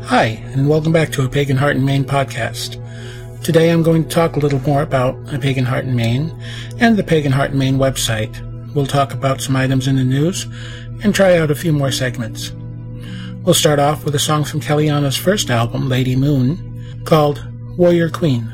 Hi, and welcome back to a Pagan Heart in Maine podcast. Today I'm going to talk a little more about a Pagan Heart in Maine and the Pagan Heart in Maine website. We'll talk about some items in the news and try out a few more segments. We'll start off with a song from Kellianna's first album, Lady Moon, called Warrior Queen.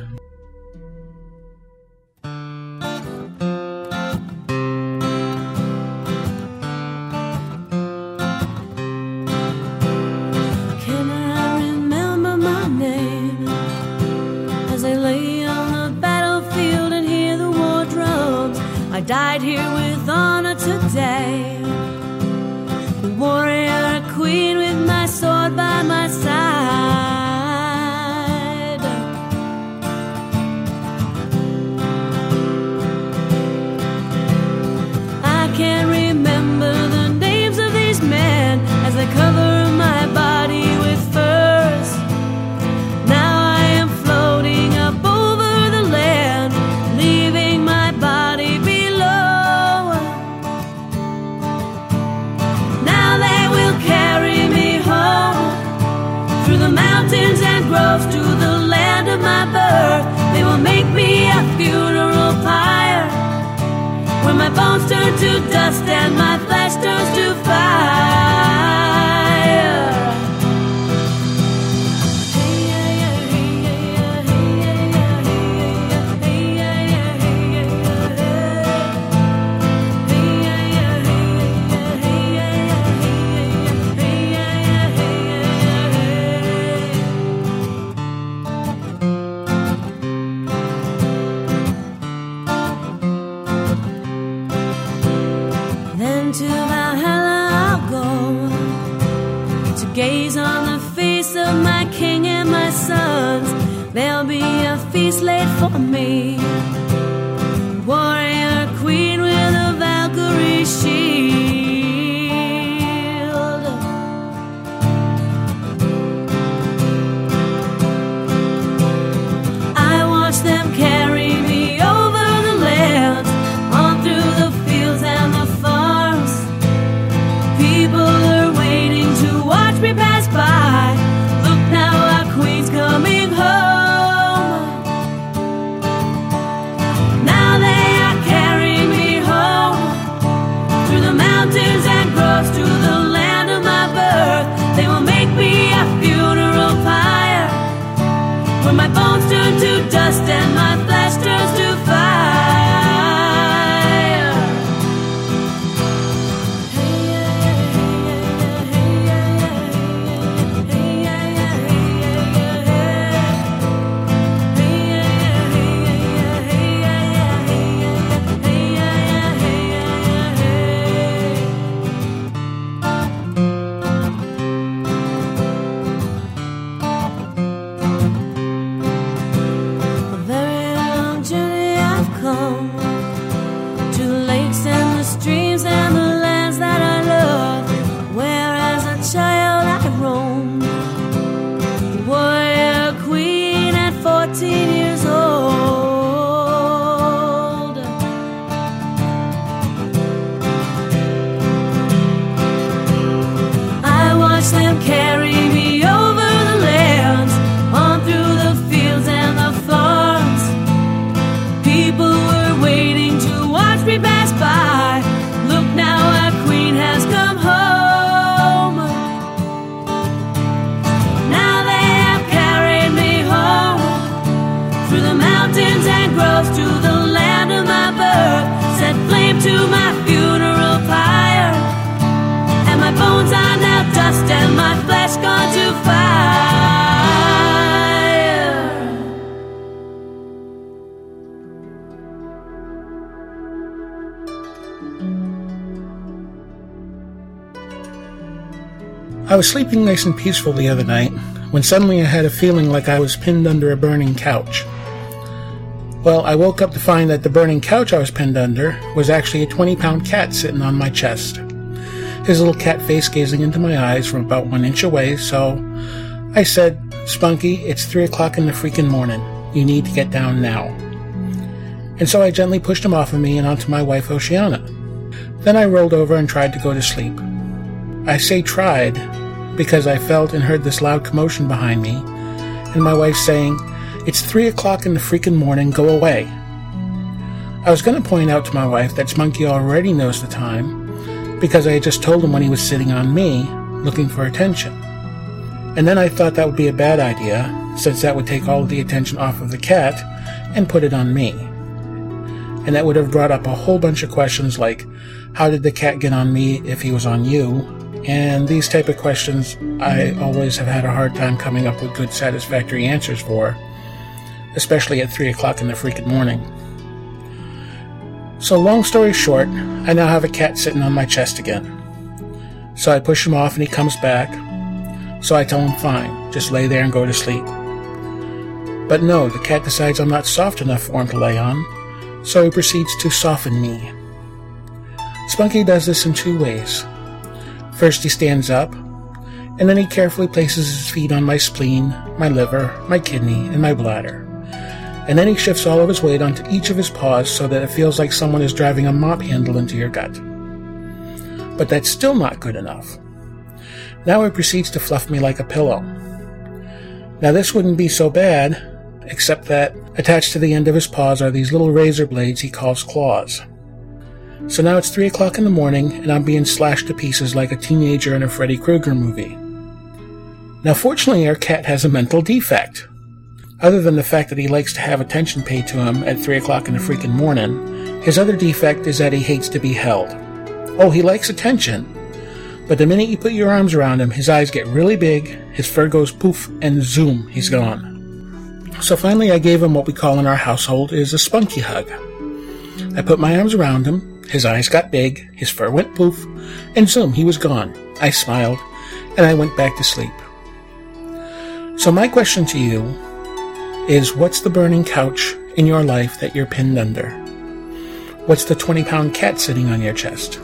Was sleeping nice and peaceful the other night when suddenly I had a feeling like I was pinned under a burning couch. Well, I woke up to find that the burning couch I was pinned under was actually a 20 pound cat sitting on my chest. His little cat face gazing into my eyes from about one inch away, so I said, Spunky, it's three o'clock in the freaking morning. You need to get down now. And so I gently pushed him off of me and onto my wife Oceana. Then I rolled over and tried to go to sleep. I say tried because I felt and heard this loud commotion behind me, and my wife saying, It's three o'clock in the freaking morning, go away. I was going to point out to my wife that Spunky already knows the time, because I had just told him when he was sitting on me, looking for attention. And then I thought that would be a bad idea, since that would take all of the attention off of the cat and put it on me. And that would have brought up a whole bunch of questions like, how did the cat get on me if he was on you? And these type of questions I always have had a hard time coming up with good satisfactory answers for, especially at 3 o'clock in the freaking morning. So long story short, I now have a cat sitting on my chest again. So I push him off and he comes back. So I tell him fine, just lay there and go to sleep. But no, the cat decides I'm not soft enough for him to lay on, so he proceeds to soften me. Spunky does this in two ways. First, he stands up, and then he carefully places his feet on my spleen, my liver, my kidney, and my bladder. And then he shifts all of his weight onto each of his paws so that it feels like someone is driving a mop handle into your gut. But that's still not good enough. Now he proceeds to fluff me like a pillow. Now this wouldn't be so bad, except that attached to the end of his paws are these little razor blades he calls claws. So now it's 3 o'clock in the morning, and I'm being slashed to pieces like a teenager in a Freddy Krueger movie. Now, fortunately, our cat has a mental defect. Other than the fact that he likes to have attention paid to him at 3 o'clock in the freaking morning, his other defect is that he hates to be held. Oh, he likes attention, but the minute you put your arms around him, his eyes get really big, his fur goes poof, and zoom, he's gone. So finally, I gave him what we call in our household is a spunky hug. I put my arms around him, his eyes got big, his fur went poof, and zoom, he was gone. I smiled, and I went back to sleep. So, my question to you is what's the burning couch in your life that you're pinned under? What's the 20 pound cat sitting on your chest?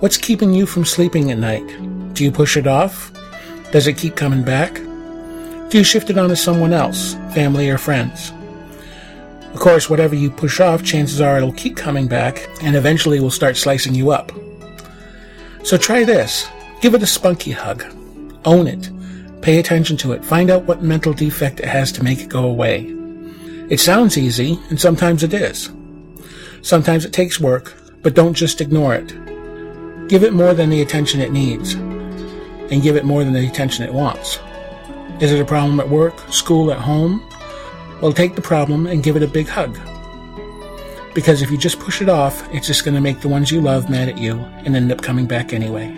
What's keeping you from sleeping at night? Do you push it off? Does it keep coming back? Do you shift it onto someone else, family or friends? Of course, whatever you push off, chances are it'll keep coming back and eventually will start slicing you up. So try this. Give it a spunky hug. Own it. Pay attention to it. Find out what mental defect it has to make it go away. It sounds easy, and sometimes it is. Sometimes it takes work, but don't just ignore it. Give it more than the attention it needs, and give it more than the attention it wants. Is it a problem at work, school, at home? Well, take the problem and give it a big hug. Because if you just push it off, it's just going to make the ones you love mad at you and end up coming back anyway.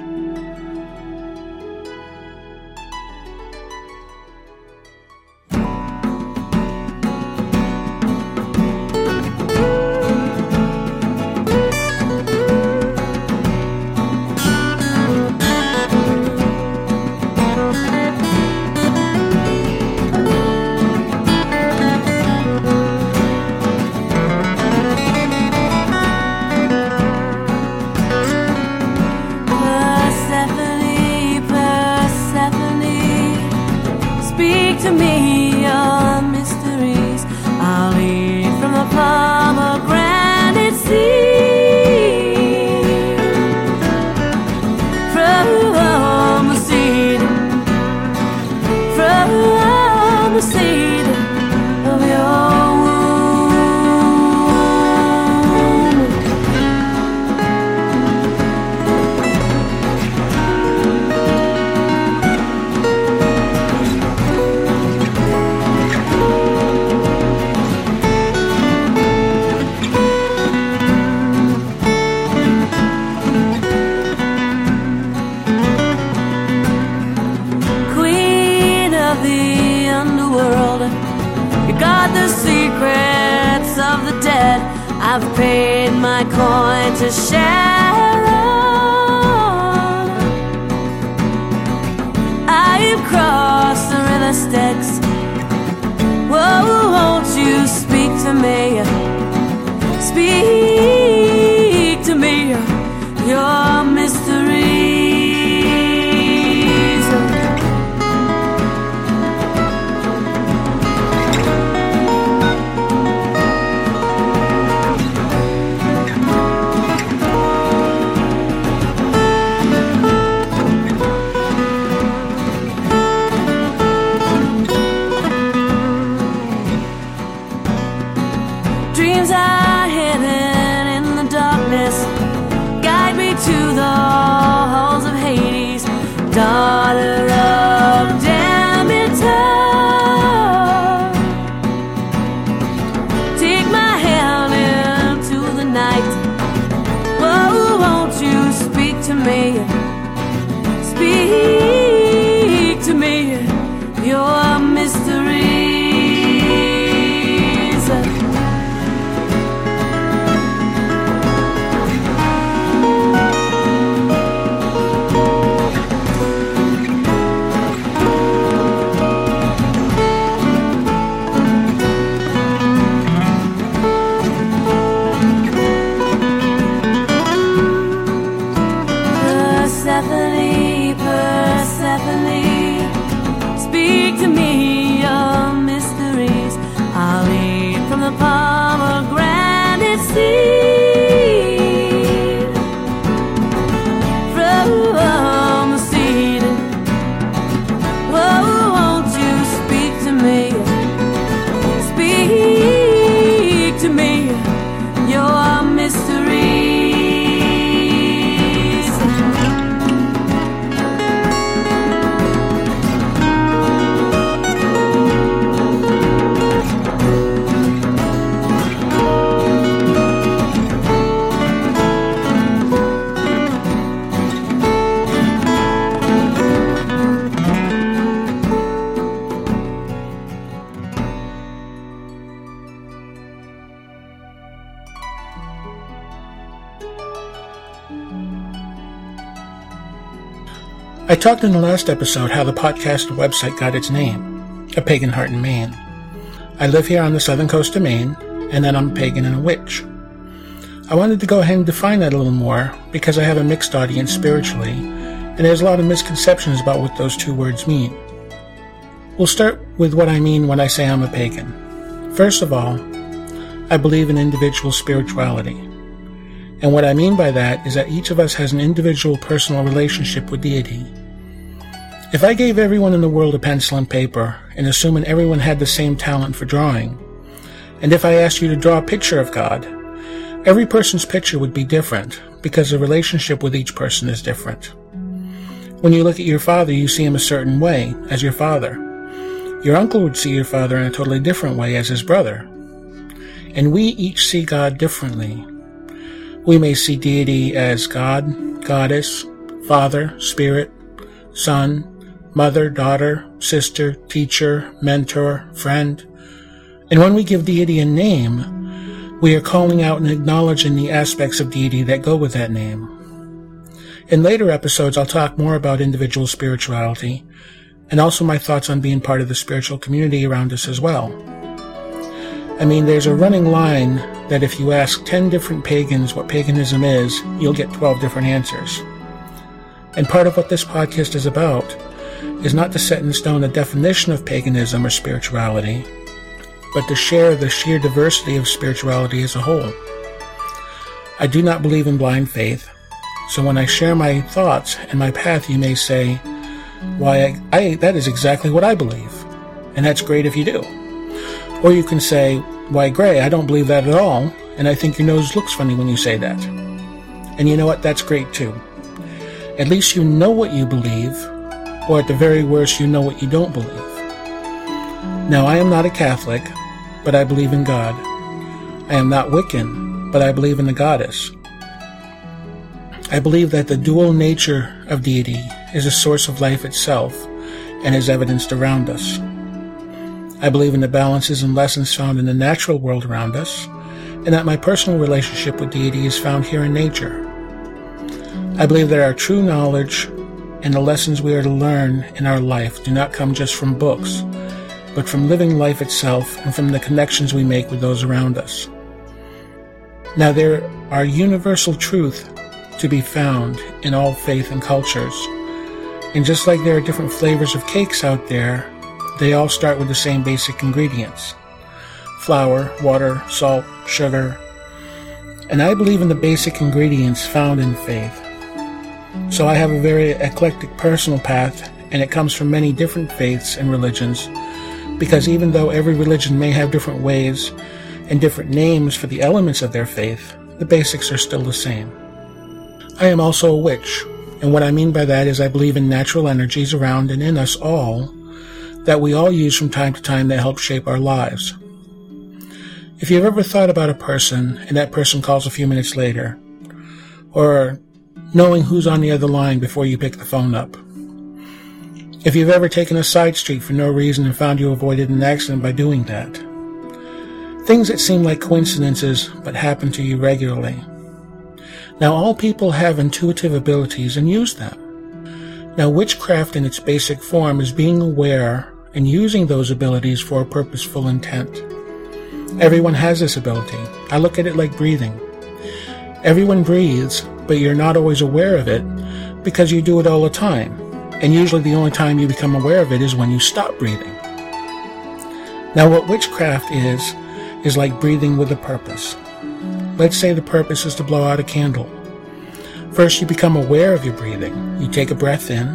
to Sharon. I've crossed the river Styx. Whoa, won't you speak to me? Speak. Talked in the last episode how the podcast website got its name, A Pagan Heart in Maine. I live here on the southern coast of Maine, and then I'm a pagan and a witch. I wanted to go ahead and define that a little more because I have a mixed audience spiritually, and there's a lot of misconceptions about what those two words mean. We'll start with what I mean when I say I'm a pagan. First of all, I believe in individual spirituality. And what I mean by that is that each of us has an individual personal relationship with deity. If I gave everyone in the world a pencil and paper, and assuming everyone had the same talent for drawing, and if I asked you to draw a picture of God, every person's picture would be different because the relationship with each person is different. When you look at your father, you see him a certain way as your father. Your uncle would see your father in a totally different way as his brother. And we each see God differently. We may see deity as God, goddess, father, spirit, son, mother, daughter, sister, teacher, mentor, friend. And when we give deity a name, we are calling out and acknowledging the aspects of deity that go with that name. In later episodes, I'll talk more about individual spirituality and also my thoughts on being part of the spiritual community around us as well. I mean, there's a running line that if you ask 10 different pagans what paganism is, you'll get 12 different answers. And part of what this podcast is about is not to set in stone a definition of paganism or spirituality, but to share the sheer diversity of spirituality as a whole. I do not believe in blind faith, so when I share my thoughts and my path, you may say, Why, I, I, that is exactly what I believe. And that's great if you do. Or you can say, Why, Gray, I don't believe that at all, and I think your nose looks funny when you say that. And you know what? That's great too. At least you know what you believe, or at the very worst, you know what you don't believe. Now, I am not a Catholic, but I believe in God. I am not Wiccan, but I believe in the goddess. I believe that the dual nature of deity is a source of life itself and is evidenced around us. I believe in the balances and lessons found in the natural world around us, and that my personal relationship with deity is found here in nature. I believe that our true knowledge and the lessons we are to learn in our life do not come just from books, but from living life itself and from the connections we make with those around us. Now, there are universal truth to be found in all faith and cultures. And just like there are different flavors of cakes out there, they all start with the same basic ingredients flour, water, salt, sugar. And I believe in the basic ingredients found in faith. So I have a very eclectic personal path, and it comes from many different faiths and religions, because even though every religion may have different ways and different names for the elements of their faith, the basics are still the same. I am also a witch, and what I mean by that is I believe in natural energies around and in us all that we all use from time to time that help shape our lives. If you've ever thought about a person and that person calls a few minutes later, or knowing who's on the other line before you pick the phone up, if you've ever taken a side street for no reason and found you avoided an accident by doing that, things that seem like coincidences but happen to you regularly. Now, all people have intuitive abilities and use them. Now, witchcraft in its basic form is being aware and using those abilities for a purposeful intent. Everyone has this ability. I look at it like breathing. Everyone breathes, but you're not always aware of it because you do it all the time. And usually the only time you become aware of it is when you stop breathing. Now, what witchcraft is, is like breathing with a purpose. let's say the purpose is to blow out a candle. First, you become aware of your breathing. You take a breath in,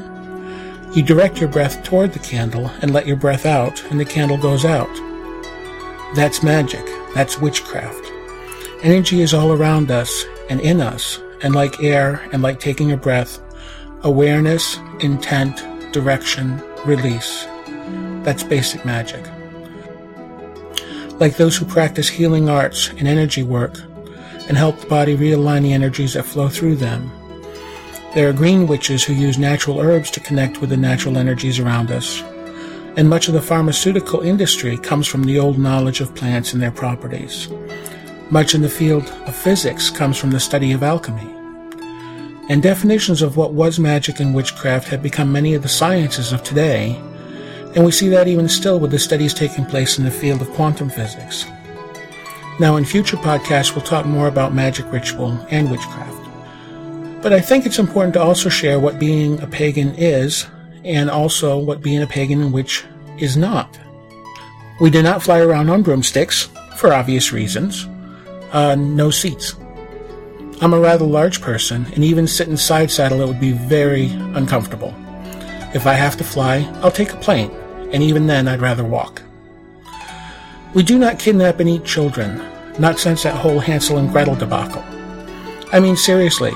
you direct your breath toward the candle and let your breath out, and the candle goes out. That's magic. That's witchcraft. Energy is all around us and in us, and like air and like taking a breath, awareness, intent, direction, release. That's basic magic. Like those who practice healing arts and energy work and help the body realign the energies that flow through them. There are green witches who use natural herbs to connect with the natural energies around us. And much of the pharmaceutical industry comes from the old knowledge of plants and their properties. Much in the field of physics comes from the study of alchemy. And definitions of what was magic and witchcraft have become many of the sciences of today, and we see that even still with the studies taking place in the field of quantum physics. Now, in future podcasts, we'll talk more about magic ritual and witchcraft. But I think it's important to also share what being a pagan is, and also what being a pagan in witch is not. We do not fly around on broomsticks, for obvious reasons. Uh, no seats. I'm a rather large person, and even sitting side saddle it would be very uncomfortable. If I have to fly, I'll take a plane, and even then I'd rather walk. We do not kidnap and eat children, not since that whole Hansel and Gretel debacle. I mean, seriously,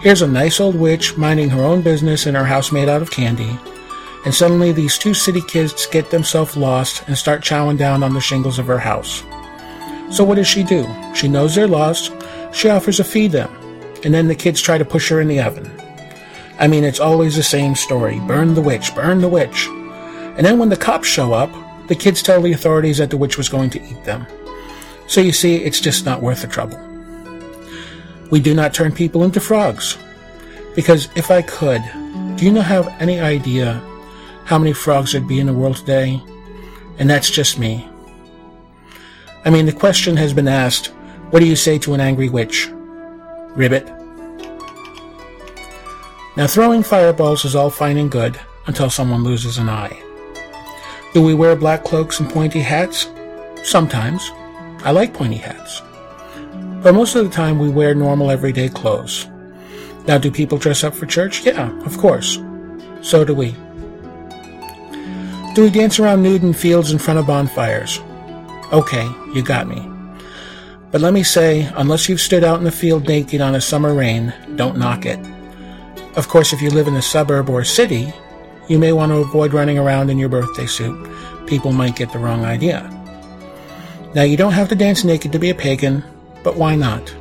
here's a nice old witch minding her own business in her house made out of candy, and suddenly these two city kids get themselves lost and start chowing down on the shingles of her house. So what does she do? She knows they're lost, she offers to feed them, and then the kids try to push her in the oven. I mean, it's always the same story burn the witch, burn the witch. And then when the cops show up, the kids tell the authorities that the witch was going to eat them. So you see, it's just not worth the trouble. We do not turn people into frogs. Because if I could, do you not have any idea how many frogs there'd be in the world today? And that's just me. I mean, the question has been asked what do you say to an angry witch? Ribbit. Now, throwing fireballs is all fine and good until someone loses an eye. Do we wear black cloaks and pointy hats? Sometimes. I like pointy hats. But most of the time we wear normal everyday clothes. Now, do people dress up for church? Yeah, of course. So do we. Do we dance around nude in fields in front of bonfires? Okay, you got me. But let me say, unless you've stood out in the field naked on a summer rain, don't knock it. Of course, if you live in a suburb or a city, you may want to avoid running around in your birthday suit. People might get the wrong idea. Now, you don't have to dance naked to be a pagan, but why not?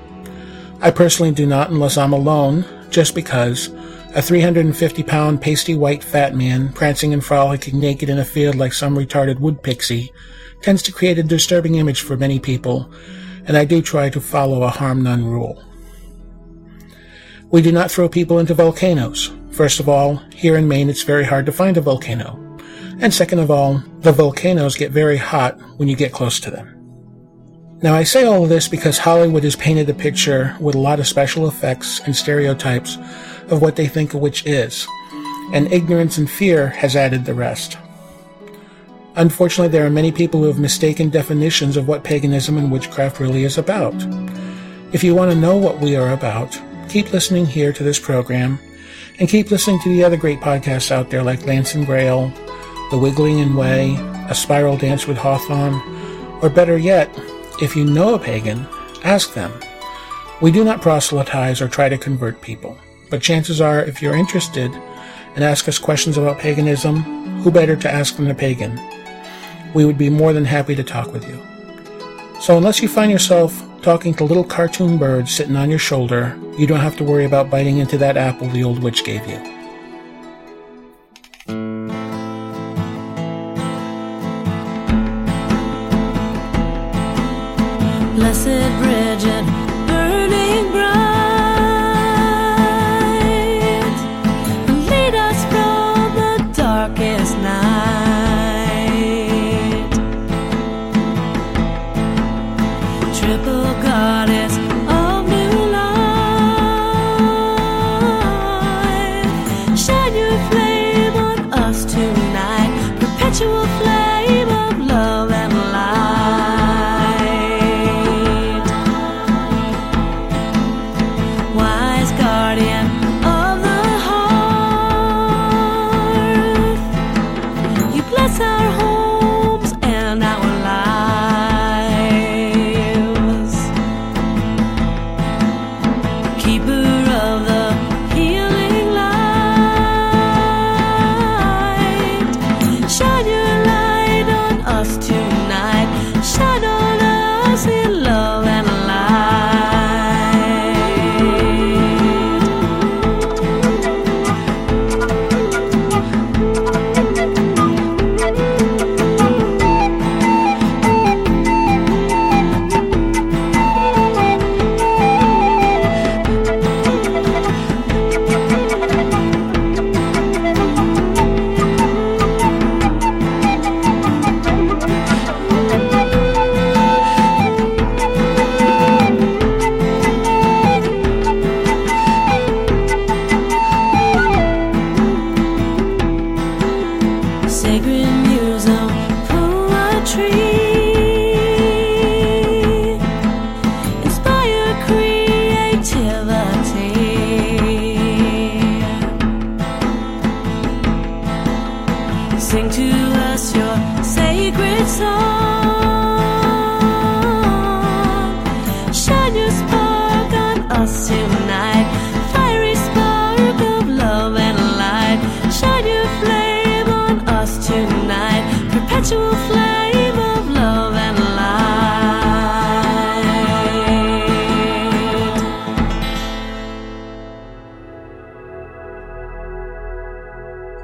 I personally do not unless I'm alone, just because a 350 pound pasty white fat man prancing and frolicking naked in a field like some retarded wood pixie tends to create a disturbing image for many people, and I do try to follow a harm none rule. We do not throw people into volcanoes. First of all, here in Maine it's very hard to find a volcano. And second of all, the volcanoes get very hot when you get close to them. Now I say all of this because Hollywood has painted a picture with a lot of special effects and stereotypes of what they think a witch is, and ignorance and fear has added the rest. Unfortunately, there are many people who have mistaken definitions of what paganism and witchcraft really is about. If you want to know what we are about, keep listening here to this program and keep listening to the other great podcasts out there like Lance and Grail, The Wigglian Way, A Spiral Dance with Hawthorne, or better yet, if you know a pagan, ask them. We do not proselytize or try to convert people, but chances are if you're interested and ask us questions about paganism, who better to ask than a pagan? We would be more than happy to talk with you. So unless you find yourself talking to little cartoon birds sitting on your shoulder, you don't have to worry about biting into that apple the old witch gave you. Keeper of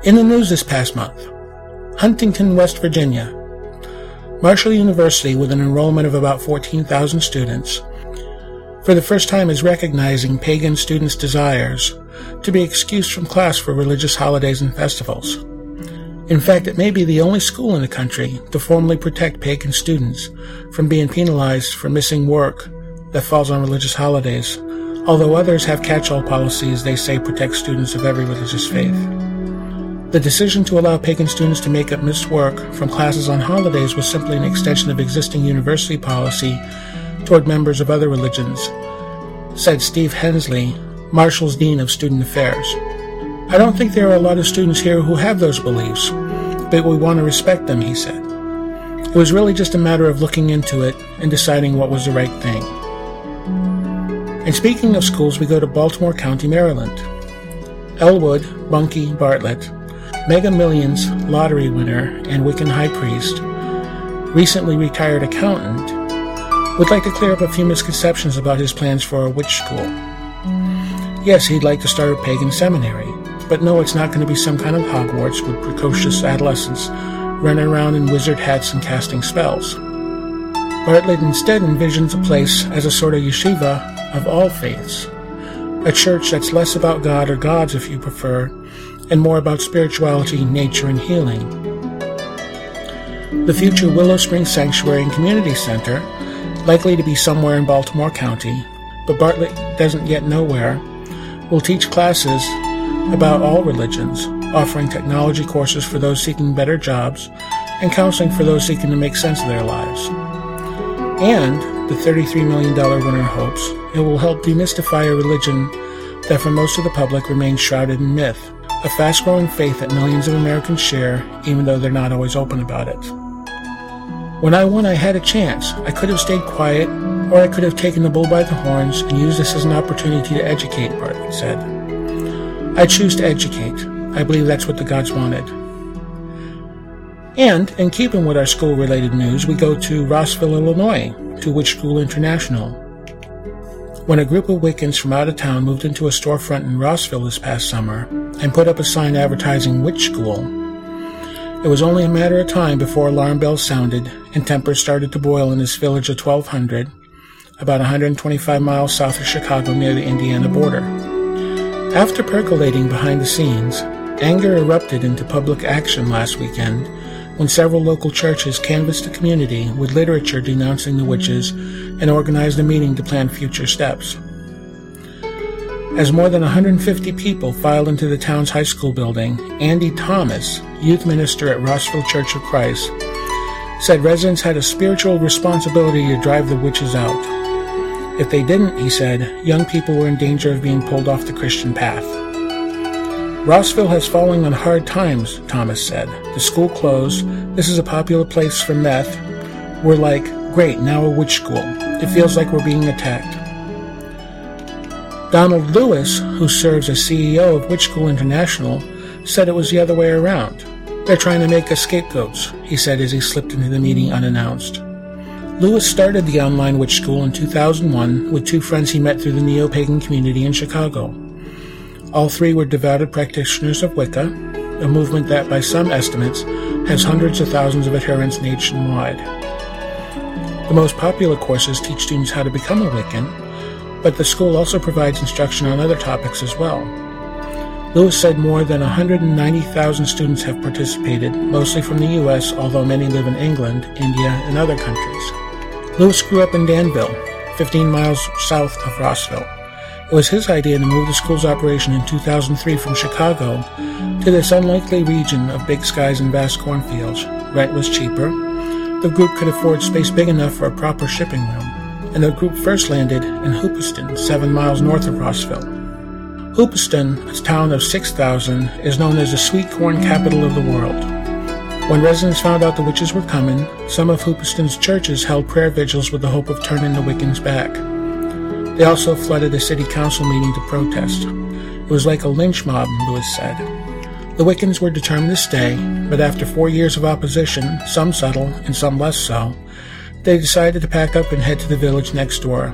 In the news this past month, Huntington, West Virginia. Marshall University, with an enrollment of about 14,000 students, for the first time is recognizing pagan students' desires to be excused from class for religious holidays and festivals. In fact, it may be the only school in the country to formally protect pagan students from being penalized for missing work that falls on religious holidays, although others have catch-all policies they say protect students of every religious faith. The decision to allow pagan students to make up missed work from classes on holidays was simply an extension of existing university policy toward members of other religions, said Steve Hensley, Marshall's Dean of Student Affairs. I don't think there are a lot of students here who have those beliefs, but we want to respect them, he said. It was really just a matter of looking into it and deciding what was the right thing. And speaking of schools, we go to Baltimore County, Maryland. Elwood Bunky Bartlett, Mega Millions lottery winner and Wiccan high priest, recently retired accountant, would like to clear up a few misconceptions about his plans for a witch school. Yes, he'd like to start a pagan seminary, but no, it's not going to be some kind of Hogwarts with precocious adolescents running around in wizard hats and casting spells. Bartlett instead envisions a place as a sort of yeshiva of all faiths, a church that's less about God or gods, if you prefer, and more about spirituality, nature, and healing. The future Willow Spring Sanctuary and Community Center, likely to be somewhere in Baltimore County, but Bartlett doesn't yet know where, will teach classes about all religions, offering technology courses for those seeking better jobs and counseling for those seeking to make sense of their lives. And, the $33 million winner hopes, it will help demystify a religion that for most of the public remains shrouded in myth, a fast growing faith that millions of Americans share, even though they're not always open about it. When I won, I had a chance. I could have stayed quiet, or I could have taken the bull by the horns and used this as an opportunity to educate, Bartlett said. I choose to educate. I believe that's what the gods wanted. And, in keeping with our school related news, we go to Rossville, Illinois, to Witch School International. When a group of Wiccans from out of town moved into a storefront in Rossville this past summer and put up a sign advertising Witch School, it was only a matter of time before alarm bells sounded and tempers started to boil in this village of 1200, about 125 miles south of Chicago near the Indiana border. After percolating behind the scenes, anger erupted into public action last weekend when several local churches canvassed the community with literature denouncing the witches and organized a meeting to plan future steps. As more than 150 people filed into the town's high school building, Andy Thomas, youth minister at Rossville Church of Christ, said residents had a spiritual responsibility to drive the witches out. If they didn't, he said, young people were in danger of being pulled off the Christian path. Rossville has fallen on hard times, Thomas said. The school closed. This is a popular place for meth. We're like, great, now a witch school. It feels like we're being attacked. Donald Lewis, who serves as CEO of Witch School International, said it was the other way around. They're trying to make us scapegoats, he said as he slipped into the meeting unannounced. Lewis started the online witch school in 2001 with two friends he met through the neo pagan community in Chicago. All three were devoted practitioners of Wicca, a movement that, by some estimates, has hundreds of thousands of adherents nationwide. The most popular courses teach students how to become a Wiccan, but the school also provides instruction on other topics as well. Lewis said more than 190,000 students have participated, mostly from the U.S., although many live in England, India, and other countries. Lewis grew up in Danville, 15 miles south of Rossville. It was his idea to move the school's operation in 2003 from Chicago to this unlikely region of big skies and vast cornfields. Rent was cheaper. The group could afford space big enough for a proper shipping room. And the group first landed in Hoopeston, seven miles north of Rossville. Hoopeston, a town of 6,000, is known as the sweet corn capital of the world. When residents found out the witches were coming, some of Hoopeston's churches held prayer vigils with the hope of turning the Wiccans back. They also flooded a city council meeting to protest. It was like a lynch mob, Lewis said. The Wiccans were determined to stay, but after four years of opposition, some subtle and some less so, they decided to pack up and head to the village next door.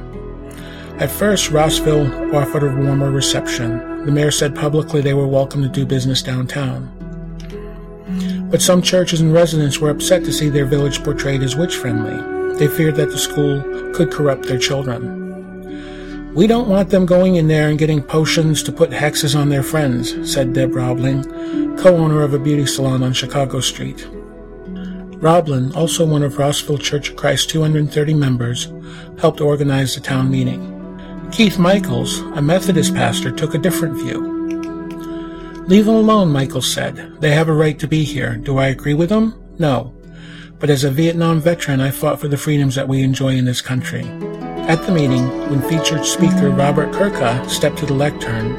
At first, Rossville offered a warmer reception. The mayor said publicly they were welcome to do business downtown. But some churches and residents were upset to see their village portrayed as witch friendly. They feared that the school could corrupt their children. We don't want them going in there and getting potions to put hexes on their friends, said Deb Roblin, co-owner of a beauty salon on Chicago Street. Roblin, also one of Rossville Church of Christ's 230 members, helped organize the town meeting. Keith Michaels, a Methodist pastor, took a different view. Leave them alone, Michaels said. They have a right to be here. Do I agree with them? No. But as a Vietnam veteran, I fought for the freedoms that we enjoy in this country. At the meeting, when featured speaker Robert Kurka stepped to the lectern,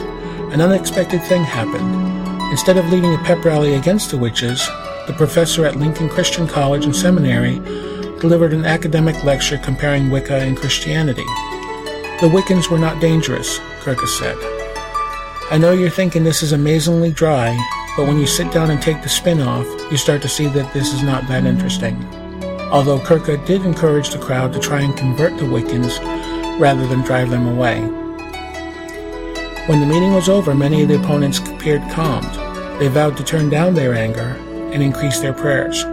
an unexpected thing happened. Instead of leading a pep rally against the witches, the professor at Lincoln Christian College and Seminary delivered an academic lecture comparing Wicca and Christianity. The Wiccans were not dangerous, Kurka said. I know you're thinking this is amazingly dry, but when you sit down and take the spin off, you start to see that this is not that interesting although Kurka did encourage the crowd to try and convert the Wiccans rather than drive them away. When the meeting was over, many of the opponents appeared calmed. They vowed to turn down their anger and increase their prayers.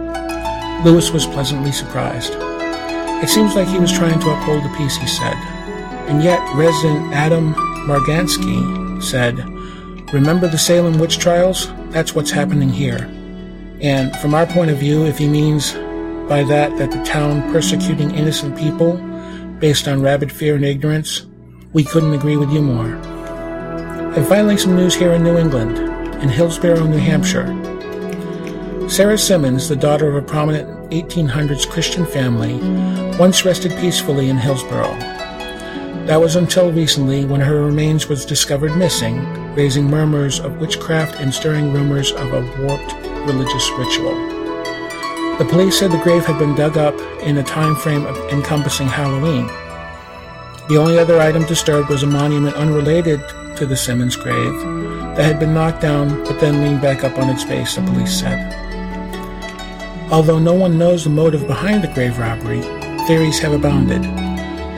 Lewis was pleasantly surprised. It seems like he was trying to uphold the peace, he said. And yet, resident Adam Margansky said, Remember the Salem witch trials? That's what's happening here. And from our point of view, if he means by that that the town persecuting innocent people based on rabid fear and ignorance, we couldn't agree with you more. And finally, some news here in New England, in Hillsborough, New Hampshire. Sarah Simmons, the daughter of a prominent 1800s Christian family, once rested peacefully in Hillsborough. That was until recently when her remains was discovered missing, raising murmurs of witchcraft and stirring rumors of a warped religious ritual. The police said the grave had been dug up in a time frame encompassing Halloween. The only other item disturbed was a monument unrelated to the Simmons grave that had been knocked down but then leaned back up on its base, the police said. Although no one knows the motive behind the grave robbery, theories have abounded.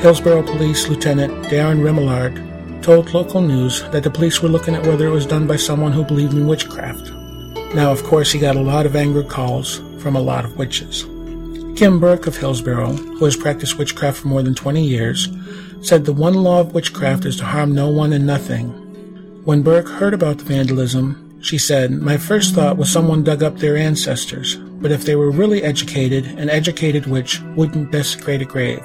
Hillsborough Police Lieutenant Darren Remillard told local news that the police were looking at whether it was done by someone who believed in witchcraft. Now, of course, he got a lot of angry calls from a lot of witches. Kim Burke of Hillsborough, who has practiced witchcraft for more than 20 years, said the one law of witchcraft is to harm no one and nothing. When Burke heard about the vandalism, she said, My first thought was someone dug up their ancestors, but if they were really educated, an educated witch wouldn't desecrate a grave.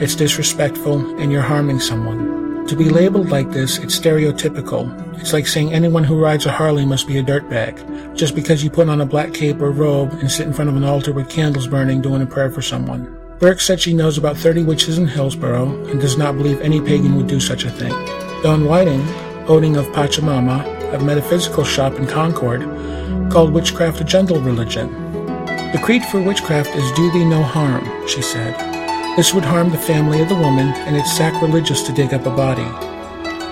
It's disrespectful, and you're harming someone. To be labeled like this, it's stereotypical. It's like saying anyone who rides a Harley must be a dirtbag, just because you put on a black cape or robe and sit in front of an altar with candles burning doing a prayer for someone. Burke said she knows about 30 witches in Hillsborough and does not believe any pagan would do such a thing. Don Whiting, owning of Pachamama, a metaphysical shop in Concord, called witchcraft a gentle religion. The creed for witchcraft is do thee no harm, she said. This would harm the family of the woman, and it's sacrilegious to dig up a body.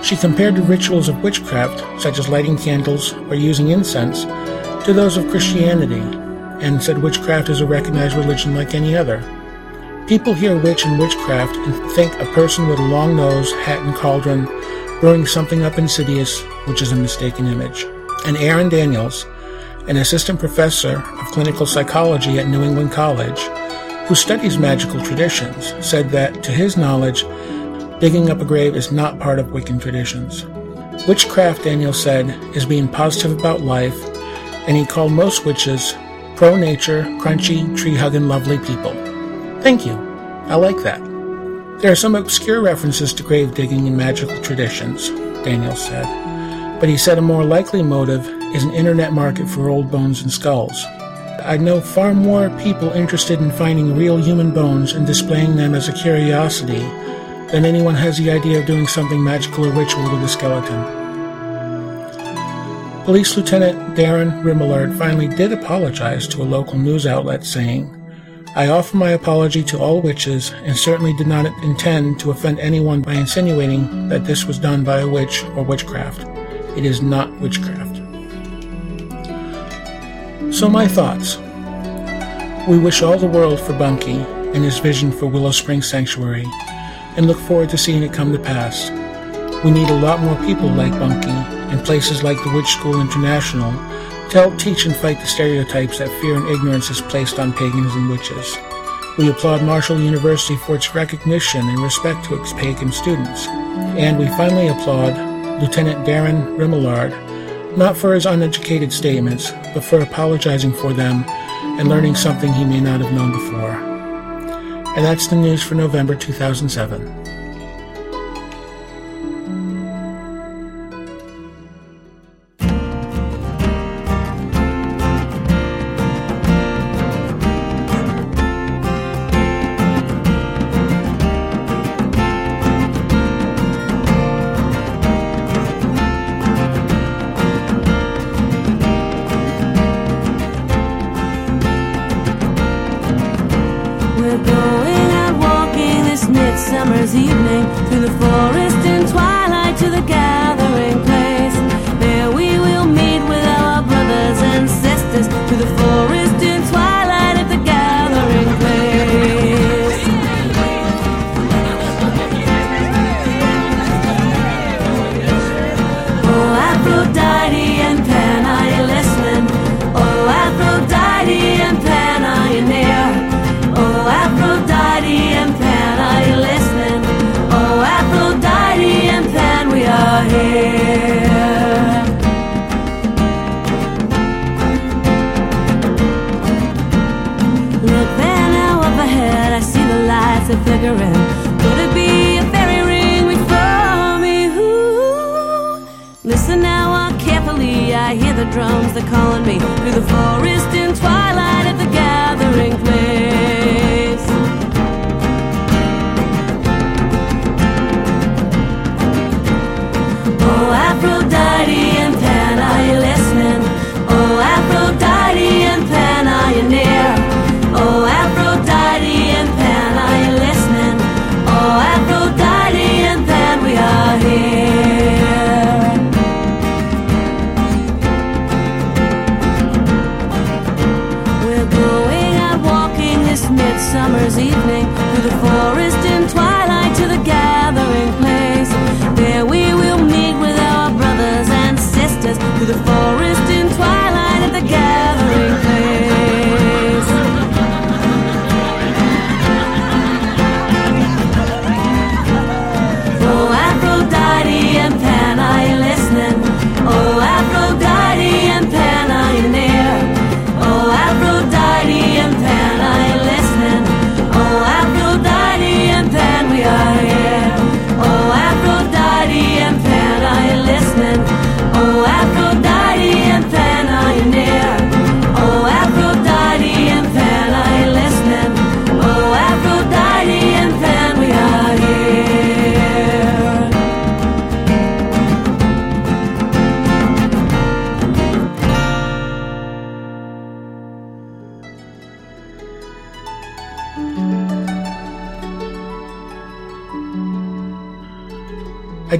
She compared the rituals of witchcraft, such as lighting candles or using incense, to those of Christianity, and said witchcraft is a recognized religion like any other. People hear witch and witchcraft and think a person with a long nose, hat, and cauldron brewing something up insidious, which is a mistaken image. And Aaron Daniels, an assistant professor of clinical psychology at New England College, who studies magical traditions, said that, to his knowledge, digging up a grave is not part of Wiccan traditions. Witchcraft, Daniel said, is being positive about life, and he called most witches pro nature, crunchy, tree hugging, lovely people. Thank you. I like that. There are some obscure references to grave digging in magical traditions, Daniel said, but he said a more likely motive is an internet market for old bones and skulls. I know far more people interested in finding real human bones and displaying them as a curiosity than anyone has the idea of doing something magical or ritual with a skeleton. Police Lieutenant Darren Remillard finally did apologize to a local news outlet, saying, I offer my apology to all witches and certainly did not intend to offend anyone by insinuating that this was done by a witch or witchcraft. It is not witchcraft. So, my thoughts. We wish all the world for Bunky and his vision for Willow Springs Sanctuary and look forward to seeing it come to pass. We need a lot more people like Bunky and places like the Witch School International to help teach and fight the stereotypes that fear and ignorance has placed on pagans and witches. We applaud Marshall University for its recognition and respect to its pagan students. And we finally applaud Lieutenant Darren Remillard not for his uneducated statements, but for apologizing for them and learning something he may not have known before. And that's the news for November 2007. summer's evening through the forest. calling me through the forest.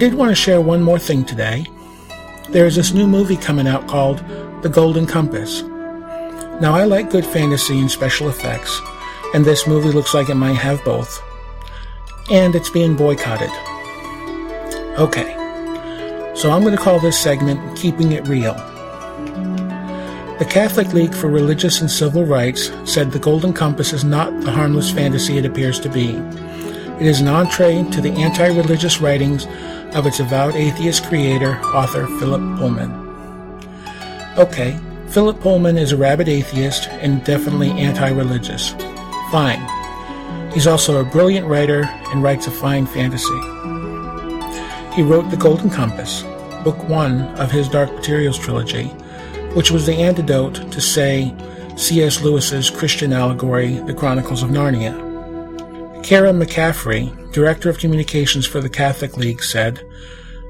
Did want to share one more thing today. There is this new movie coming out called The Golden Compass. Now, I like good fantasy and special effects, and this movie looks like it might have both. And it's being boycotted. Okay, so I'm going to call this segment Keeping It Real. The Catholic League for Religious and Civil Rights said The Golden Compass is not the harmless fantasy it appears to be. It is an entree to the anti religious writings of its avowed atheist creator, author Philip Pullman. Okay, Philip Pullman is a rabid atheist and definitely anti religious. Fine. He's also a brilliant writer and writes a fine fantasy. He wrote The Golden Compass, book one of his Dark Materials trilogy, which was the antidote to, say, C.S. Lewis's Christian allegory, The Chronicles of Narnia. Kiera McCaffrey, Director of Communications for the Catholic League, said,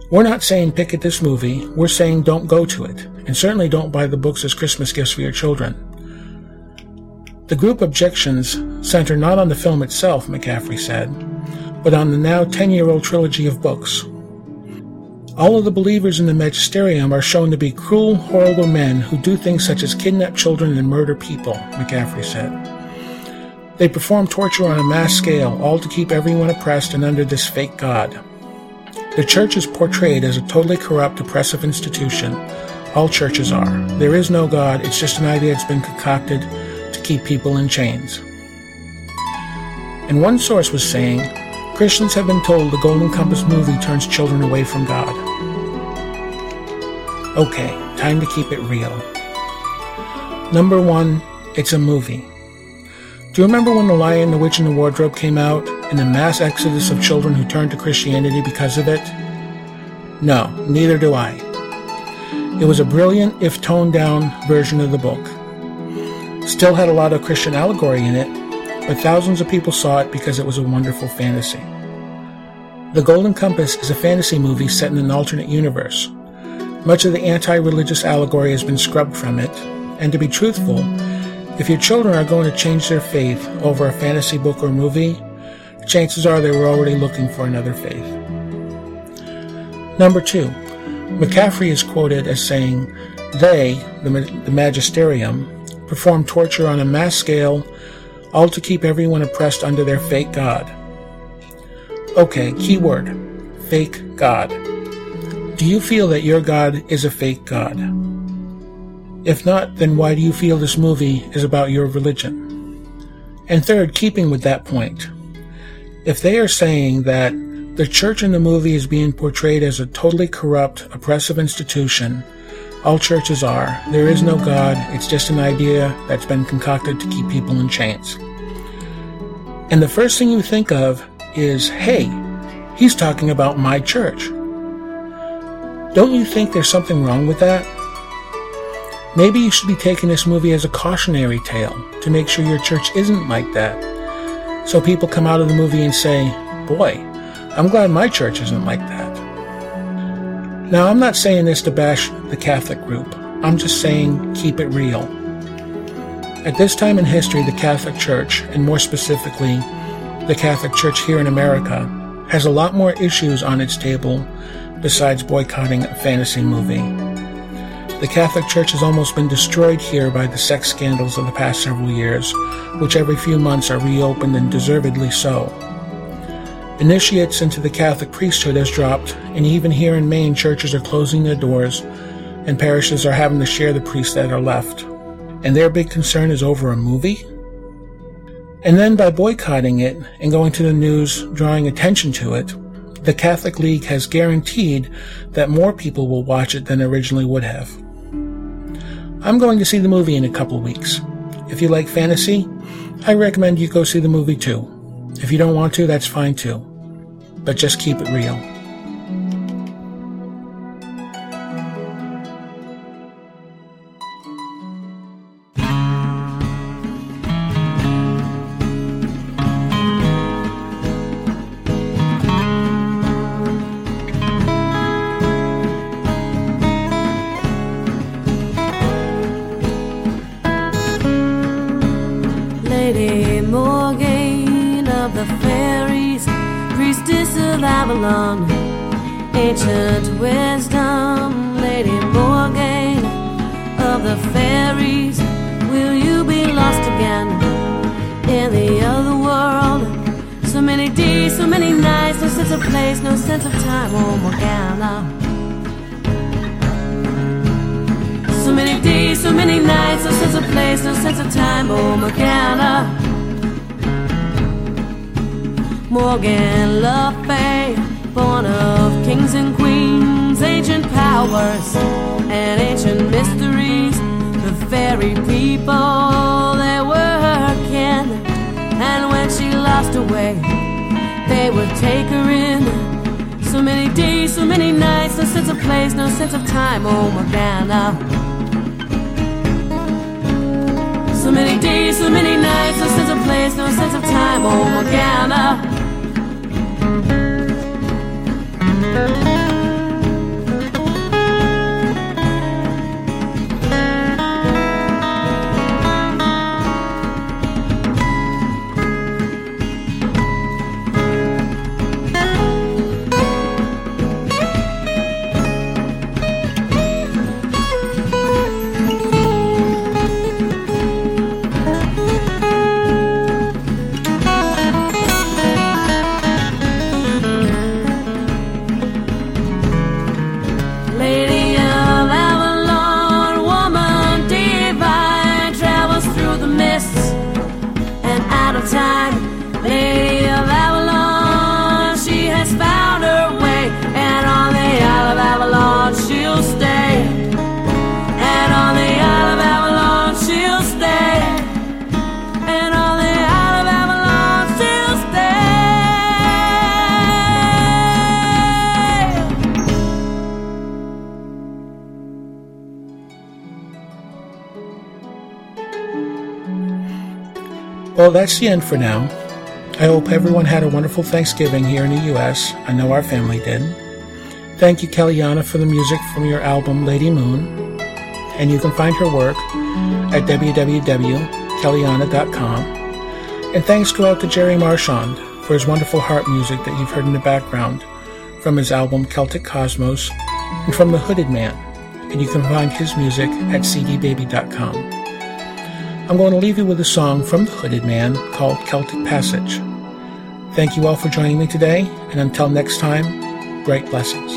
We're not saying pick at this movie, we're saying don't go to it, and certainly don't buy the books as Christmas gifts for your children. The group objections center not on the film itself, McCaffrey said, but on the now 10 year old trilogy of books, all of the believers in the magisterium are shown to be cruel, horrible men who do things such as kidnap children and murder people, McCaffrey said. They perform torture on a mass scale, all to keep everyone oppressed and under this fake God. The church is portrayed as a totally corrupt, oppressive institution. All churches are. There is no God, it's just an idea that's been concocted to keep people in chains. And one source was saying, Christians have been told the Golden Compass movie turns children away from God. Okay, time to keep it real. Number one, it's a movie. Do you remember when The Lion, the Witch, and the Wardrobe came out and the mass exodus of children who turned to Christianity because of it? No, neither do I. It was a brilliant, if toned down, version of the book. Still had a lot of Christian allegory in it, but thousands of people saw it because it was a wonderful fantasy. The Golden Compass is a fantasy movie set in an alternate universe. Much of the anti religious allegory has been scrubbed from it, and to be truthful, if your children are going to change their faith over a fantasy book or movie, chances are they were already looking for another faith. Number two, McCaffrey is quoted as saying, They, the, the magisterium, perform torture on a mass scale all to keep everyone oppressed under their fake God. Okay, keyword fake God. Do you feel that your God is a fake God? If not, then why do you feel this movie is about your religion? And third, keeping with that point, if they are saying that the church in the movie is being portrayed as a totally corrupt, oppressive institution, all churches are. There is no God. It's just an idea that's been concocted to keep people in chains. And the first thing you think of is, hey, he's talking about my church. Don't you think there's something wrong with that? Maybe you should be taking this movie as a cautionary tale to make sure your church isn't like that. So people come out of the movie and say, boy, I'm glad my church isn't like that. Now, I'm not saying this to bash the Catholic group. I'm just saying keep it real. At this time in history, the Catholic Church, and more specifically, the Catholic Church here in America, has a lot more issues on its table besides boycotting a fantasy movie. The Catholic Church has almost been destroyed here by the sex scandals of the past several years, which every few months are reopened and deservedly so. Initiates into the Catholic priesthood has dropped, and even here in Maine, churches are closing their doors, and parishes are having to share the priests that are left. And their big concern is over a movie? And then by boycotting it and going to the news, drawing attention to it, the Catholic League has guaranteed that more people will watch it than originally would have. I'm going to see the movie in a couple weeks. If you like fantasy, I recommend you go see the movie too. If you don't want to, that's fine too. But just keep it real. Ancient wisdom, Lady Morgan of the fairies, will you be lost again in the other world? So many days, so many nights, no sense of place, no sense of time, oh Morgana. So many days, so many nights, no sense of place, no sense of time, oh Morgana. Morgan Le Fay, born of kings and queens, ancient powers and ancient mysteries. The fairy people, they were her kin, and when she lost her way, they would take her in. So many days, so many nights, no sense of place, no sense of time, oh Morgana. So many days, so many nights, no sense of place, no sense of time, oh Morgana. Lady Well, that's the end for now. I hope everyone had a wonderful Thanksgiving here in the U.S. I know our family did. Thank you, Kellianna, for the music from your album Lady Moon. And you can find her work at www.kellianna.com. And thanks go out to Jerry Marchand for his wonderful harp music that you've heard in the background from his album Celtic Cosmos and from The Hooded Man. And you can find his music at cdbaby.com. I'm going to leave you with a song from The Hooded Man called Celtic Passage. Thank you all for joining me today, and until next time, great blessings.